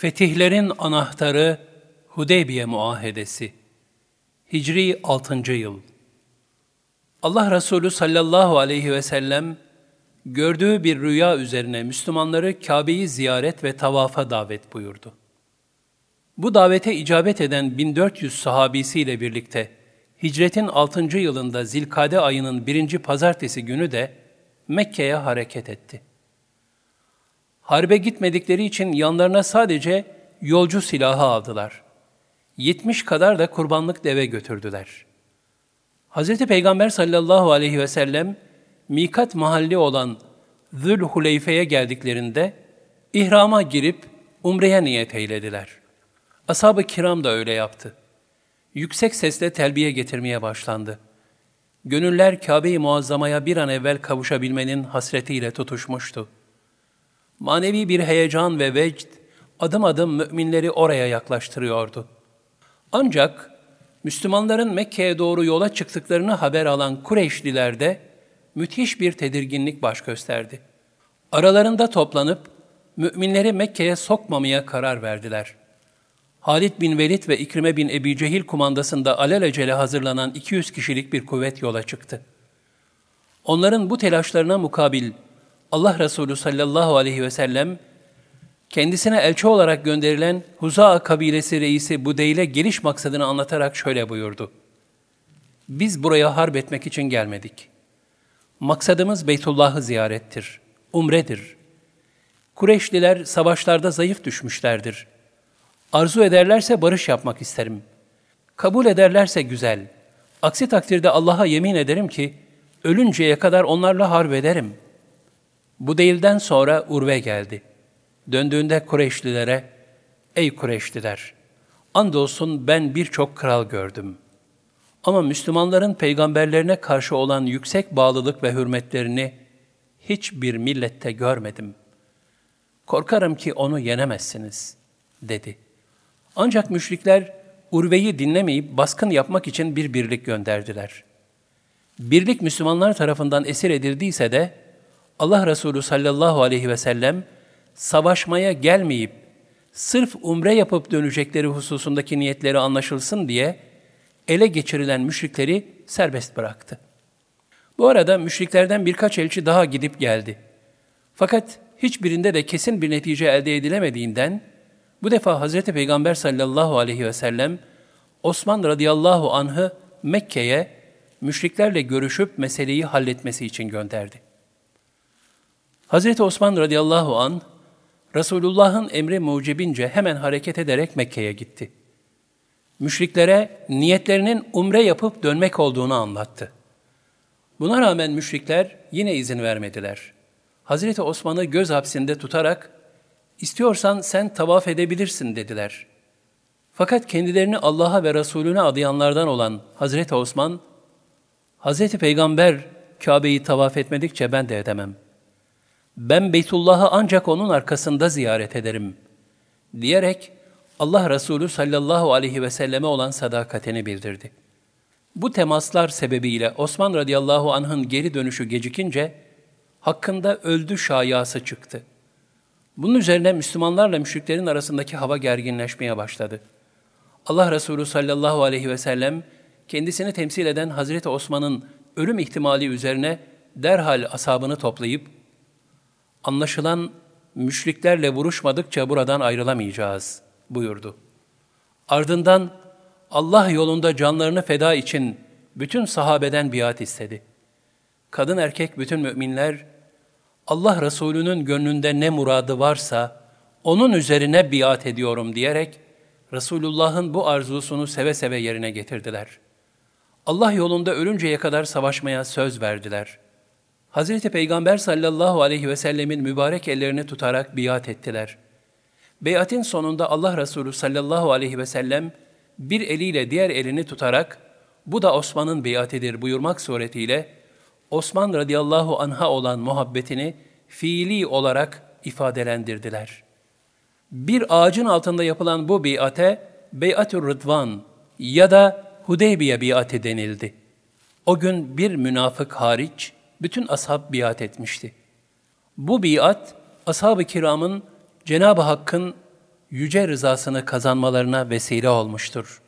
Fetihlerin anahtarı Hudeybiye Muahedesi Hicri 6. yıl Allah Resulü sallallahu aleyhi ve sellem gördüğü bir rüya üzerine Müslümanları Kabe'yi ziyaret ve tavafa davet buyurdu. Bu davete icabet eden 1400 sahabisiyle birlikte hicretin 6. yılında Zilkade ayının birinci pazartesi günü de Mekke'ye hareket etti. Harbe gitmedikleri için yanlarına sadece yolcu silahı aldılar. 70 kadar da kurbanlık deve götürdüler. Hz. Peygamber sallallahu aleyhi ve sellem mikat mahalli olan Zülhuleyfe'ye geldiklerinde ihrama girip umreye niyet eylediler. Ashab-ı kiram da öyle yaptı. Yüksek sesle telbiye getirmeye başlandı. Gönüller Kabe-i Muazzama'ya bir an evvel kavuşabilmenin hasretiyle tutuşmuştu. Manevi bir heyecan ve vecd adım adım müminleri oraya yaklaştırıyordu. Ancak Müslümanların Mekke'ye doğru yola çıktıklarını haber alan Kureyşlilerde müthiş bir tedirginlik baş gösterdi. Aralarında toplanıp müminleri Mekke'ye sokmamaya karar verdiler. Halid bin Velid ve İkrime bin Ebi Cehil kumandasında alelacele hazırlanan 200 kişilik bir kuvvet yola çıktı. Onların bu telaşlarına mukabil Allah Resulü sallallahu aleyhi ve sellem kendisine elçi olarak gönderilen Huza'a kabilesi reisi Budeyl'e geliş maksadını anlatarak şöyle buyurdu. Biz buraya harp etmek için gelmedik. Maksadımız Beytullah'ı ziyarettir, umredir. Kureyşliler savaşlarda zayıf düşmüşlerdir. Arzu ederlerse barış yapmak isterim. Kabul ederlerse güzel. Aksi takdirde Allah'a yemin ederim ki, ölünceye kadar onlarla harp ederim.'' Bu değilden sonra Urve geldi. Döndüğünde Kureyşlilere, ''Ey Kureyşliler, andolsun ben birçok kral gördüm. Ama Müslümanların peygamberlerine karşı olan yüksek bağlılık ve hürmetlerini hiçbir millette görmedim. Korkarım ki onu yenemezsiniz.'' dedi. Ancak müşrikler Urve'yi dinlemeyip baskın yapmak için bir birlik gönderdiler. Birlik Müslümanlar tarafından esir edildiyse de, Allah Resulü sallallahu aleyhi ve sellem savaşmaya gelmeyip sırf umre yapıp dönecekleri hususundaki niyetleri anlaşılsın diye ele geçirilen müşrikleri serbest bıraktı. Bu arada müşriklerden birkaç elçi daha gidip geldi. Fakat hiçbirinde de kesin bir netice elde edilemediğinden bu defa Hz. Peygamber sallallahu aleyhi ve sellem Osman radıyallahu anh'ı Mekke'ye müşriklerle görüşüp meseleyi halletmesi için gönderdi. Hazreti Osman radıyallahu an Resulullah'ın emri mucibince hemen hareket ederek Mekke'ye gitti. Müşriklere niyetlerinin umre yapıp dönmek olduğunu anlattı. Buna rağmen müşrikler yine izin vermediler. Hazreti Osman'ı göz hapsinde tutarak, istiyorsan sen tavaf edebilirsin dediler. Fakat kendilerini Allah'a ve Resulüne adayanlardan olan Hazreti Osman, Hazreti Peygamber Kabe'yi tavaf etmedikçe ben de edemem.'' Ben Beytullah'ı ancak onun arkasında ziyaret ederim diyerek Allah Resulü sallallahu aleyhi ve selleme olan sadakatini bildirdi. Bu temaslar sebebiyle Osman radıyallahu anh'ın geri dönüşü gecikince hakkında öldü şayası çıktı. Bunun üzerine Müslümanlarla müşriklerin arasındaki hava gerginleşmeye başladı. Allah Resulü sallallahu aleyhi ve sellem kendisini temsil eden Hazreti Osman'ın ölüm ihtimali üzerine derhal asabını toplayıp Anlaşılan müşriklerle vuruşmadıkça buradan ayrılamayacağız buyurdu. Ardından Allah yolunda canlarını feda için bütün sahabeden biat istedi. Kadın erkek bütün müminler Allah Resulü'nün gönlünde ne muradı varsa onun üzerine biat ediyorum diyerek Resulullah'ın bu arzusunu seve seve yerine getirdiler. Allah yolunda ölünceye kadar savaşmaya söz verdiler.'' Hazreti Peygamber sallallahu aleyhi ve sellemin mübarek ellerini tutarak biat ettiler. Beyatin sonunda Allah Resulü sallallahu aleyhi ve sellem bir eliyle diğer elini tutarak bu da Osman'ın beyatidir buyurmak suretiyle Osman radıyallahu anha olan muhabbetini fiili olarak ifadelendirdiler. Bir ağacın altında yapılan bu beyate Beyatür Rıdvan ya da Hudeybiye biatı denildi. O gün bir münafık hariç bütün ashab biat etmişti. Bu biat, ashab-ı kiramın Cenab-ı Hakk'ın yüce rızasını kazanmalarına vesile olmuştur.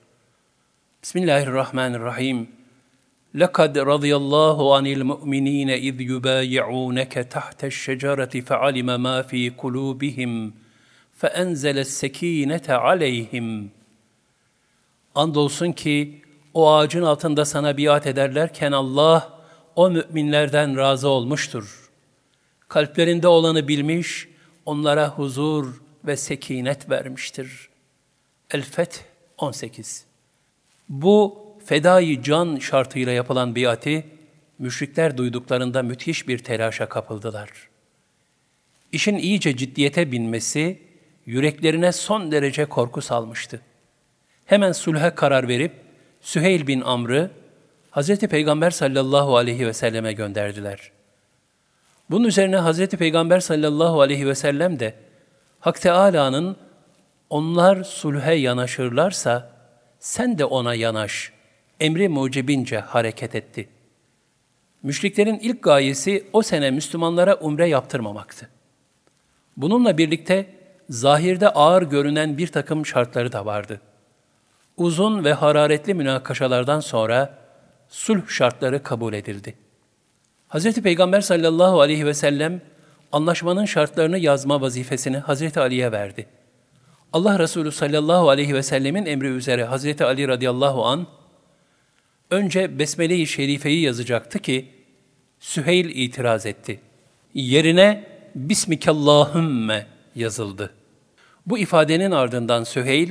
Bismillahirrahmanirrahim. لَقَدْ رَضِيَ اللّٰهُ عَنِ الْمُؤْمِنِينَ اِذْ يُبَايِعُونَكَ تَحْتَ الشَّجَرَةِ فَعَلِمَ مَا فِي قُلُوبِهِمْ فَاَنْزَلَ السَّك۪ينَةَ عَلَيْهِمْ Andolsun ki o ağacın altında sana biat ederlerken Allah o müminlerden razı olmuştur. Kalplerinde olanı bilmiş, onlara huzur ve sekinet vermiştir. El-Feth 18 Bu fedai can şartıyla yapılan biati, müşrikler duyduklarında müthiş bir telaşa kapıldılar. İşin iyice ciddiyete binmesi, yüreklerine son derece korku salmıştı. Hemen sulhe karar verip, Süheyl bin Amr'ı Hz. Peygamber sallallahu aleyhi ve selleme gönderdiler. Bunun üzerine Hz. Peygamber sallallahu aleyhi ve sellem de Hak Teâlâ'nın onlar sulhe yanaşırlarsa sen de ona yanaş, emri mucibince hareket etti. Müşriklerin ilk gayesi o sene Müslümanlara umre yaptırmamaktı. Bununla birlikte zahirde ağır görünen bir takım şartları da vardı. Uzun ve hararetli münakaşalardan sonra sulh şartları kabul edildi. Hz. Peygamber sallallahu aleyhi ve sellem anlaşmanın şartlarını yazma vazifesini Hz. Ali'ye verdi. Allah Resulü sallallahu aleyhi ve sellemin emri üzere Hz. Ali radıyallahu an önce Besmele-i Şerife'yi yazacaktı ki Süheyl itiraz etti. Yerine Bismikallahümme yazıldı. Bu ifadenin ardından Süheyl,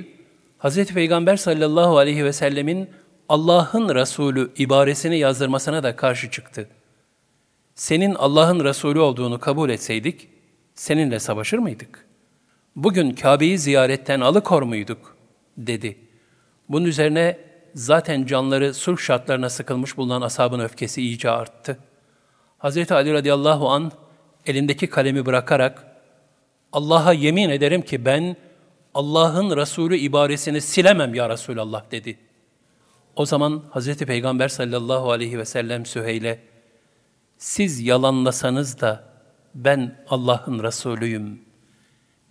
Hz. Peygamber sallallahu aleyhi ve sellemin Allah'ın Resulü ibaresini yazdırmasına da karşı çıktı. Senin Allah'ın Resulü olduğunu kabul etseydik, seninle savaşır mıydık? Bugün Kabe'yi ziyaretten alıkor muyduk? dedi. Bunun üzerine zaten canları sulh şartlarına sıkılmış bulunan ashabın öfkesi iyice arttı. Hz. Ali radıyallahu an elindeki kalemi bırakarak Allah'a yemin ederim ki ben Allah'ın Resulü ibaresini silemem ya Resulallah dedi. O zaman Hz. Peygamber sallallahu aleyhi ve sellem Süheyl'e siz yalanlasanız da ben Allah'ın Resulüyüm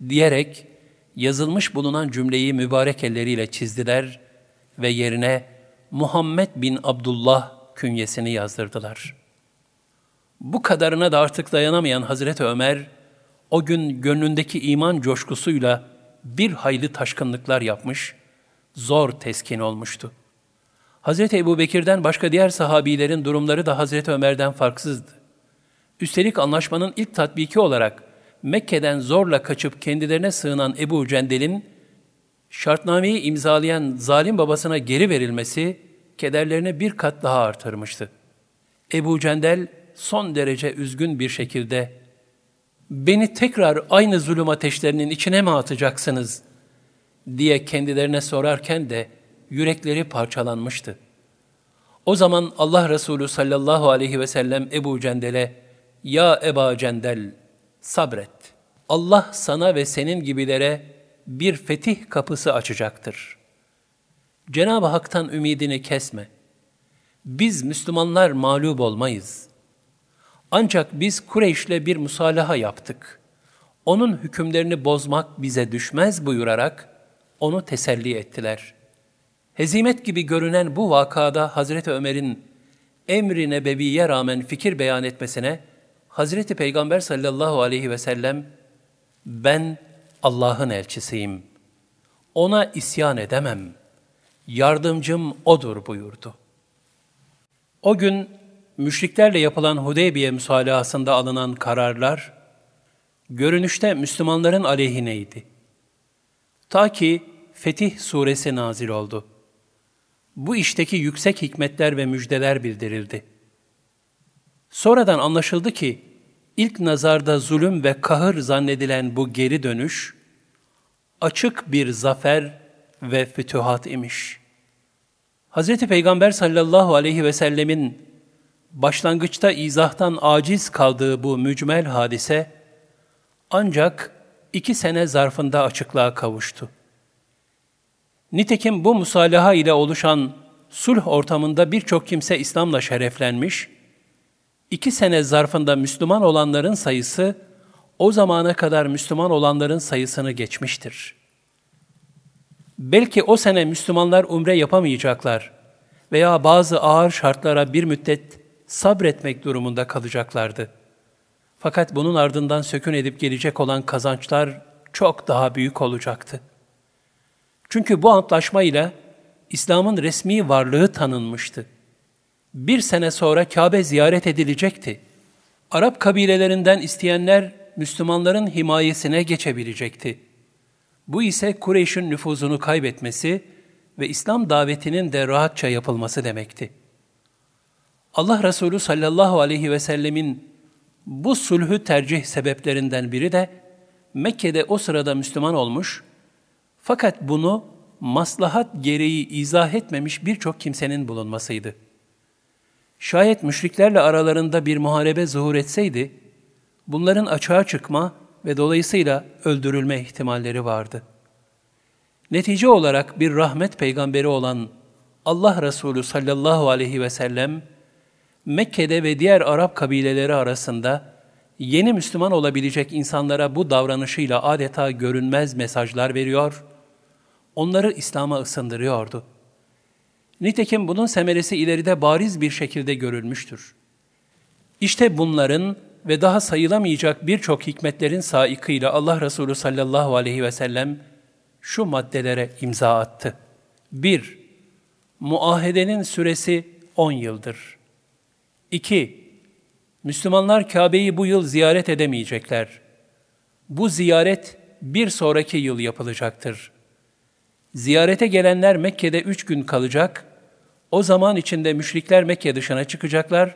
diyerek yazılmış bulunan cümleyi mübarek elleriyle çizdiler ve yerine Muhammed bin Abdullah künyesini yazdırdılar. Bu kadarına da artık dayanamayan Hazreti Ömer, o gün gönlündeki iman coşkusuyla bir hayli taşkınlıklar yapmış, zor teskin olmuştu. Hazreti Ebu Bekir'den başka diğer sahabilerin durumları da Hazreti Ömer'den farksızdı. Üstelik anlaşmanın ilk tatbiki olarak Mekke'den zorla kaçıp kendilerine sığınan Ebu Cendel'in şartnameyi imzalayan zalim babasına geri verilmesi kederlerini bir kat daha artırmıştı. Ebu Cendel son derece üzgün bir şekilde beni tekrar aynı zulüm ateşlerinin içine mi atacaksınız diye kendilerine sorarken de yürekleri parçalanmıştı. O zaman Allah Resulü sallallahu aleyhi ve sellem Ebu Cendel'e Ya Eba Cendel sabret. Allah sana ve senin gibilere bir fetih kapısı açacaktır. Cenab-ı Hak'tan ümidini kesme. Biz Müslümanlar mağlup olmayız. Ancak biz Kureyş'le bir musalaha yaptık. Onun hükümlerini bozmak bize düşmez buyurarak onu teselli ettiler.'' Hezimet gibi görünen bu vakada Hazreti Ömer'in emri nebeviye rağmen fikir beyan etmesine Hazreti Peygamber sallallahu aleyhi ve sellem ben Allah'ın elçisiyim. Ona isyan edemem. Yardımcım odur buyurdu. O gün müşriklerle yapılan Hudeybiye müsalahasında alınan kararlar görünüşte Müslümanların aleyhineydi. Ta ki Fetih suresi nazil oldu.'' Bu işteki yüksek hikmetler ve müjdeler bildirildi. Sonradan anlaşıldı ki, ilk nazarda zulüm ve kahır zannedilen bu geri dönüş, açık bir zafer ve fütühat imiş. Hz. Peygamber sallallahu aleyhi ve sellemin başlangıçta izahtan aciz kaldığı bu mücmel hadise, ancak iki sene zarfında açıklığa kavuştu. Nitekim bu musalaha ile oluşan sulh ortamında birçok kimse İslam'la şereflenmiş, iki sene zarfında Müslüman olanların sayısı o zamana kadar Müslüman olanların sayısını geçmiştir. Belki o sene Müslümanlar umre yapamayacaklar veya bazı ağır şartlara bir müddet sabretmek durumunda kalacaklardı. Fakat bunun ardından sökün edip gelecek olan kazançlar çok daha büyük olacaktı. Çünkü bu antlaşma ile İslam'ın resmi varlığı tanınmıştı. Bir sene sonra Kabe ziyaret edilecekti. Arap kabilelerinden isteyenler Müslümanların himayesine geçebilecekti. Bu ise Kureyş'in nüfuzunu kaybetmesi ve İslam davetinin de rahatça yapılması demekti. Allah Resulü sallallahu aleyhi ve sellemin bu sulhü tercih sebeplerinden biri de Mekke'de o sırada Müslüman olmuş fakat bunu maslahat gereği izah etmemiş birçok kimsenin bulunmasıydı. Şayet müşriklerle aralarında bir muharebe zuhur etseydi, bunların açığa çıkma ve dolayısıyla öldürülme ihtimalleri vardı. Netice olarak bir rahmet peygamberi olan Allah Resulü sallallahu aleyhi ve sellem, Mekke'de ve diğer Arap kabileleri arasında yeni Müslüman olabilecek insanlara bu davranışıyla adeta görünmez mesajlar veriyor, onları İslam'a ısındırıyordu. Nitekim bunun semeresi ileride bariz bir şekilde görülmüştür. İşte bunların ve daha sayılamayacak birçok hikmetlerin saikıyla Allah Resulü sallallahu aleyhi ve sellem şu maddelere imza attı. 1. Muahedenin süresi 10 yıldır. 2. Müslümanlar Kabe'yi bu yıl ziyaret edemeyecekler. Bu ziyaret bir sonraki yıl yapılacaktır. Ziyarete gelenler Mekke'de üç gün kalacak, o zaman içinde müşrikler Mekke dışına çıkacaklar,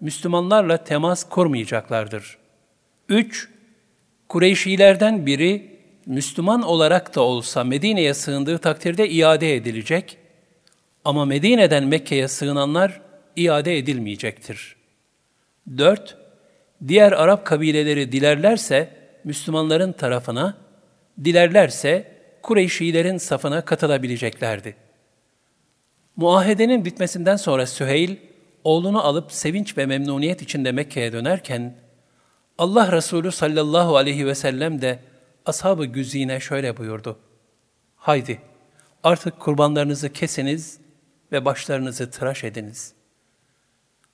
Müslümanlarla temas kurmayacaklardır. 3. Kureyşilerden biri Müslüman olarak da olsa Medine'ye sığındığı takdirde iade edilecek ama Medine'den Mekke'ye sığınanlar iade edilmeyecektir. 4. Diğer Arap kabileleri dilerlerse Müslümanların tarafına, dilerlerse Kureyşilerin safına katılabileceklerdi. Muahedenin bitmesinden sonra Süheyl, oğlunu alıp sevinç ve memnuniyet içinde Mekke'ye dönerken, Allah Resulü sallallahu aleyhi ve sellem de ashab-ı güzine şöyle buyurdu. Haydi artık kurbanlarınızı kesiniz ve başlarınızı tıraş ediniz.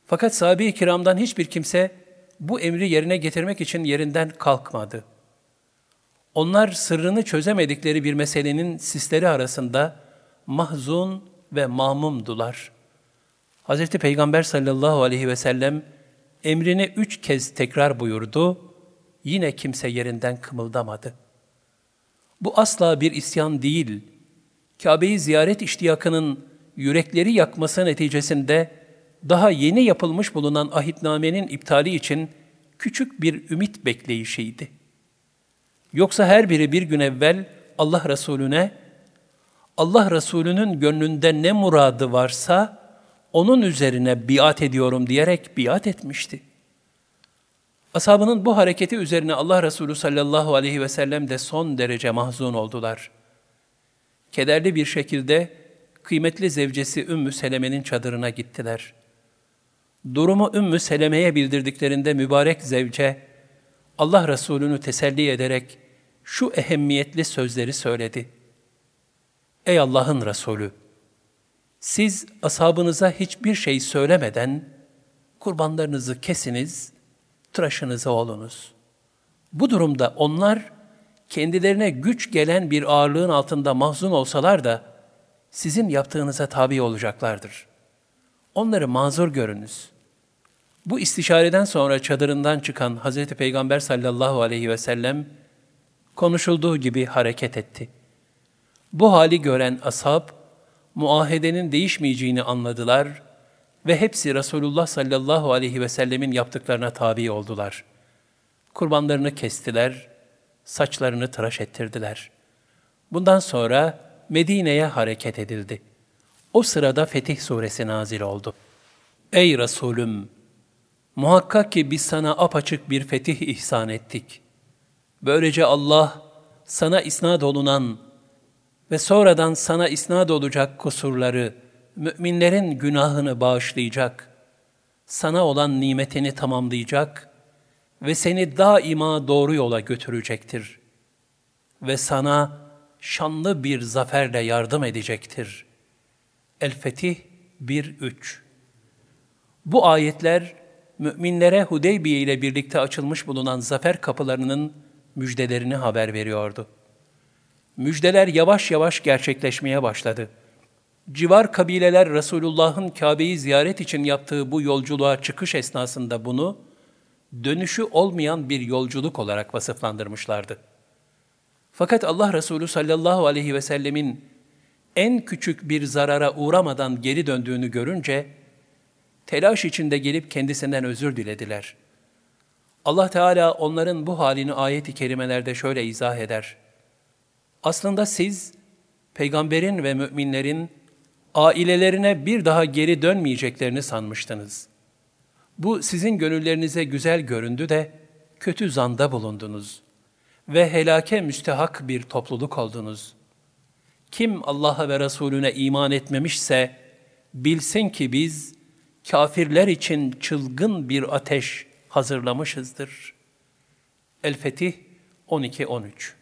Fakat sahabe-i kiramdan hiçbir kimse bu emri yerine getirmek için yerinden kalkmadı. Onlar sırrını çözemedikleri bir meselenin sisleri arasında mahzun ve mamumdular. Hz. Peygamber sallallahu aleyhi ve sellem emrini üç kez tekrar buyurdu, yine kimse yerinden kımıldamadı. Bu asla bir isyan değil, Kabe'yi ziyaret iştiyakının yürekleri yakması neticesinde daha yeni yapılmış bulunan ahitnamenin iptali için küçük bir ümit bekleyişiydi. Yoksa her biri bir gün evvel Allah Resulüne, Allah Resulünün gönlünde ne muradı varsa onun üzerine biat ediyorum diyerek biat etmişti. Ashabının bu hareketi üzerine Allah Resulü sallallahu aleyhi ve sellem de son derece mahzun oldular. Kederli bir şekilde kıymetli zevcesi Ümmü Seleme'nin çadırına gittiler. Durumu Ümmü Seleme'ye bildirdiklerinde mübarek zevce, Allah Resulü'nü teselli ederek şu ehemmiyetli sözleri söyledi. Ey Allah'ın Resulü! Siz ashabınıza hiçbir şey söylemeden kurbanlarınızı kesiniz, tıraşınızı olunuz. Bu durumda onlar kendilerine güç gelen bir ağırlığın altında mahzun olsalar da sizin yaptığınıza tabi olacaklardır. Onları mazur görünüz. Bu istişareden sonra çadırından çıkan Hz. Peygamber sallallahu aleyhi ve sellem konuşulduğu gibi hareket etti. Bu hali gören ashab, muahedenin değişmeyeceğini anladılar ve hepsi Resulullah sallallahu aleyhi ve sellemin yaptıklarına tabi oldular. Kurbanlarını kestiler, saçlarını tıraş ettirdiler. Bundan sonra Medine'ye hareket edildi. O sırada Fetih Suresi nazil oldu. Ey Resulüm! Muhakkak ki biz sana apaçık bir fetih ihsan ettik. Böylece Allah sana isnat olunan ve sonradan sana isnat olacak kusurları, müminlerin günahını bağışlayacak, sana olan nimetini tamamlayacak ve seni daima doğru yola götürecektir. Ve sana şanlı bir zaferle yardım edecektir. El-Fetih 1-3 Bu ayetler, müminlere Hudeybiye ile birlikte açılmış bulunan zafer kapılarının müjdelerini haber veriyordu. Müjdeler yavaş yavaş gerçekleşmeye başladı. Civar kabileler Resulullah'ın Kabe'yi ziyaret için yaptığı bu yolculuğa çıkış esnasında bunu, dönüşü olmayan bir yolculuk olarak vasıflandırmışlardı. Fakat Allah Resulü sallallahu aleyhi ve sellemin en küçük bir zarara uğramadan geri döndüğünü görünce, telaş içinde gelip kendisinden özür dilediler. Allah Teala onların bu halini ayet-i kerimelerde şöyle izah eder. Aslında siz, peygamberin ve müminlerin ailelerine bir daha geri dönmeyeceklerini sanmıştınız. Bu sizin gönüllerinize güzel göründü de kötü zanda bulundunuz ve helake müstehak bir topluluk oldunuz. Kim Allah'a ve Resulüne iman etmemişse bilsin ki biz kafirler için çılgın bir ateş hazırlamışızdır. El-Fetih 12-13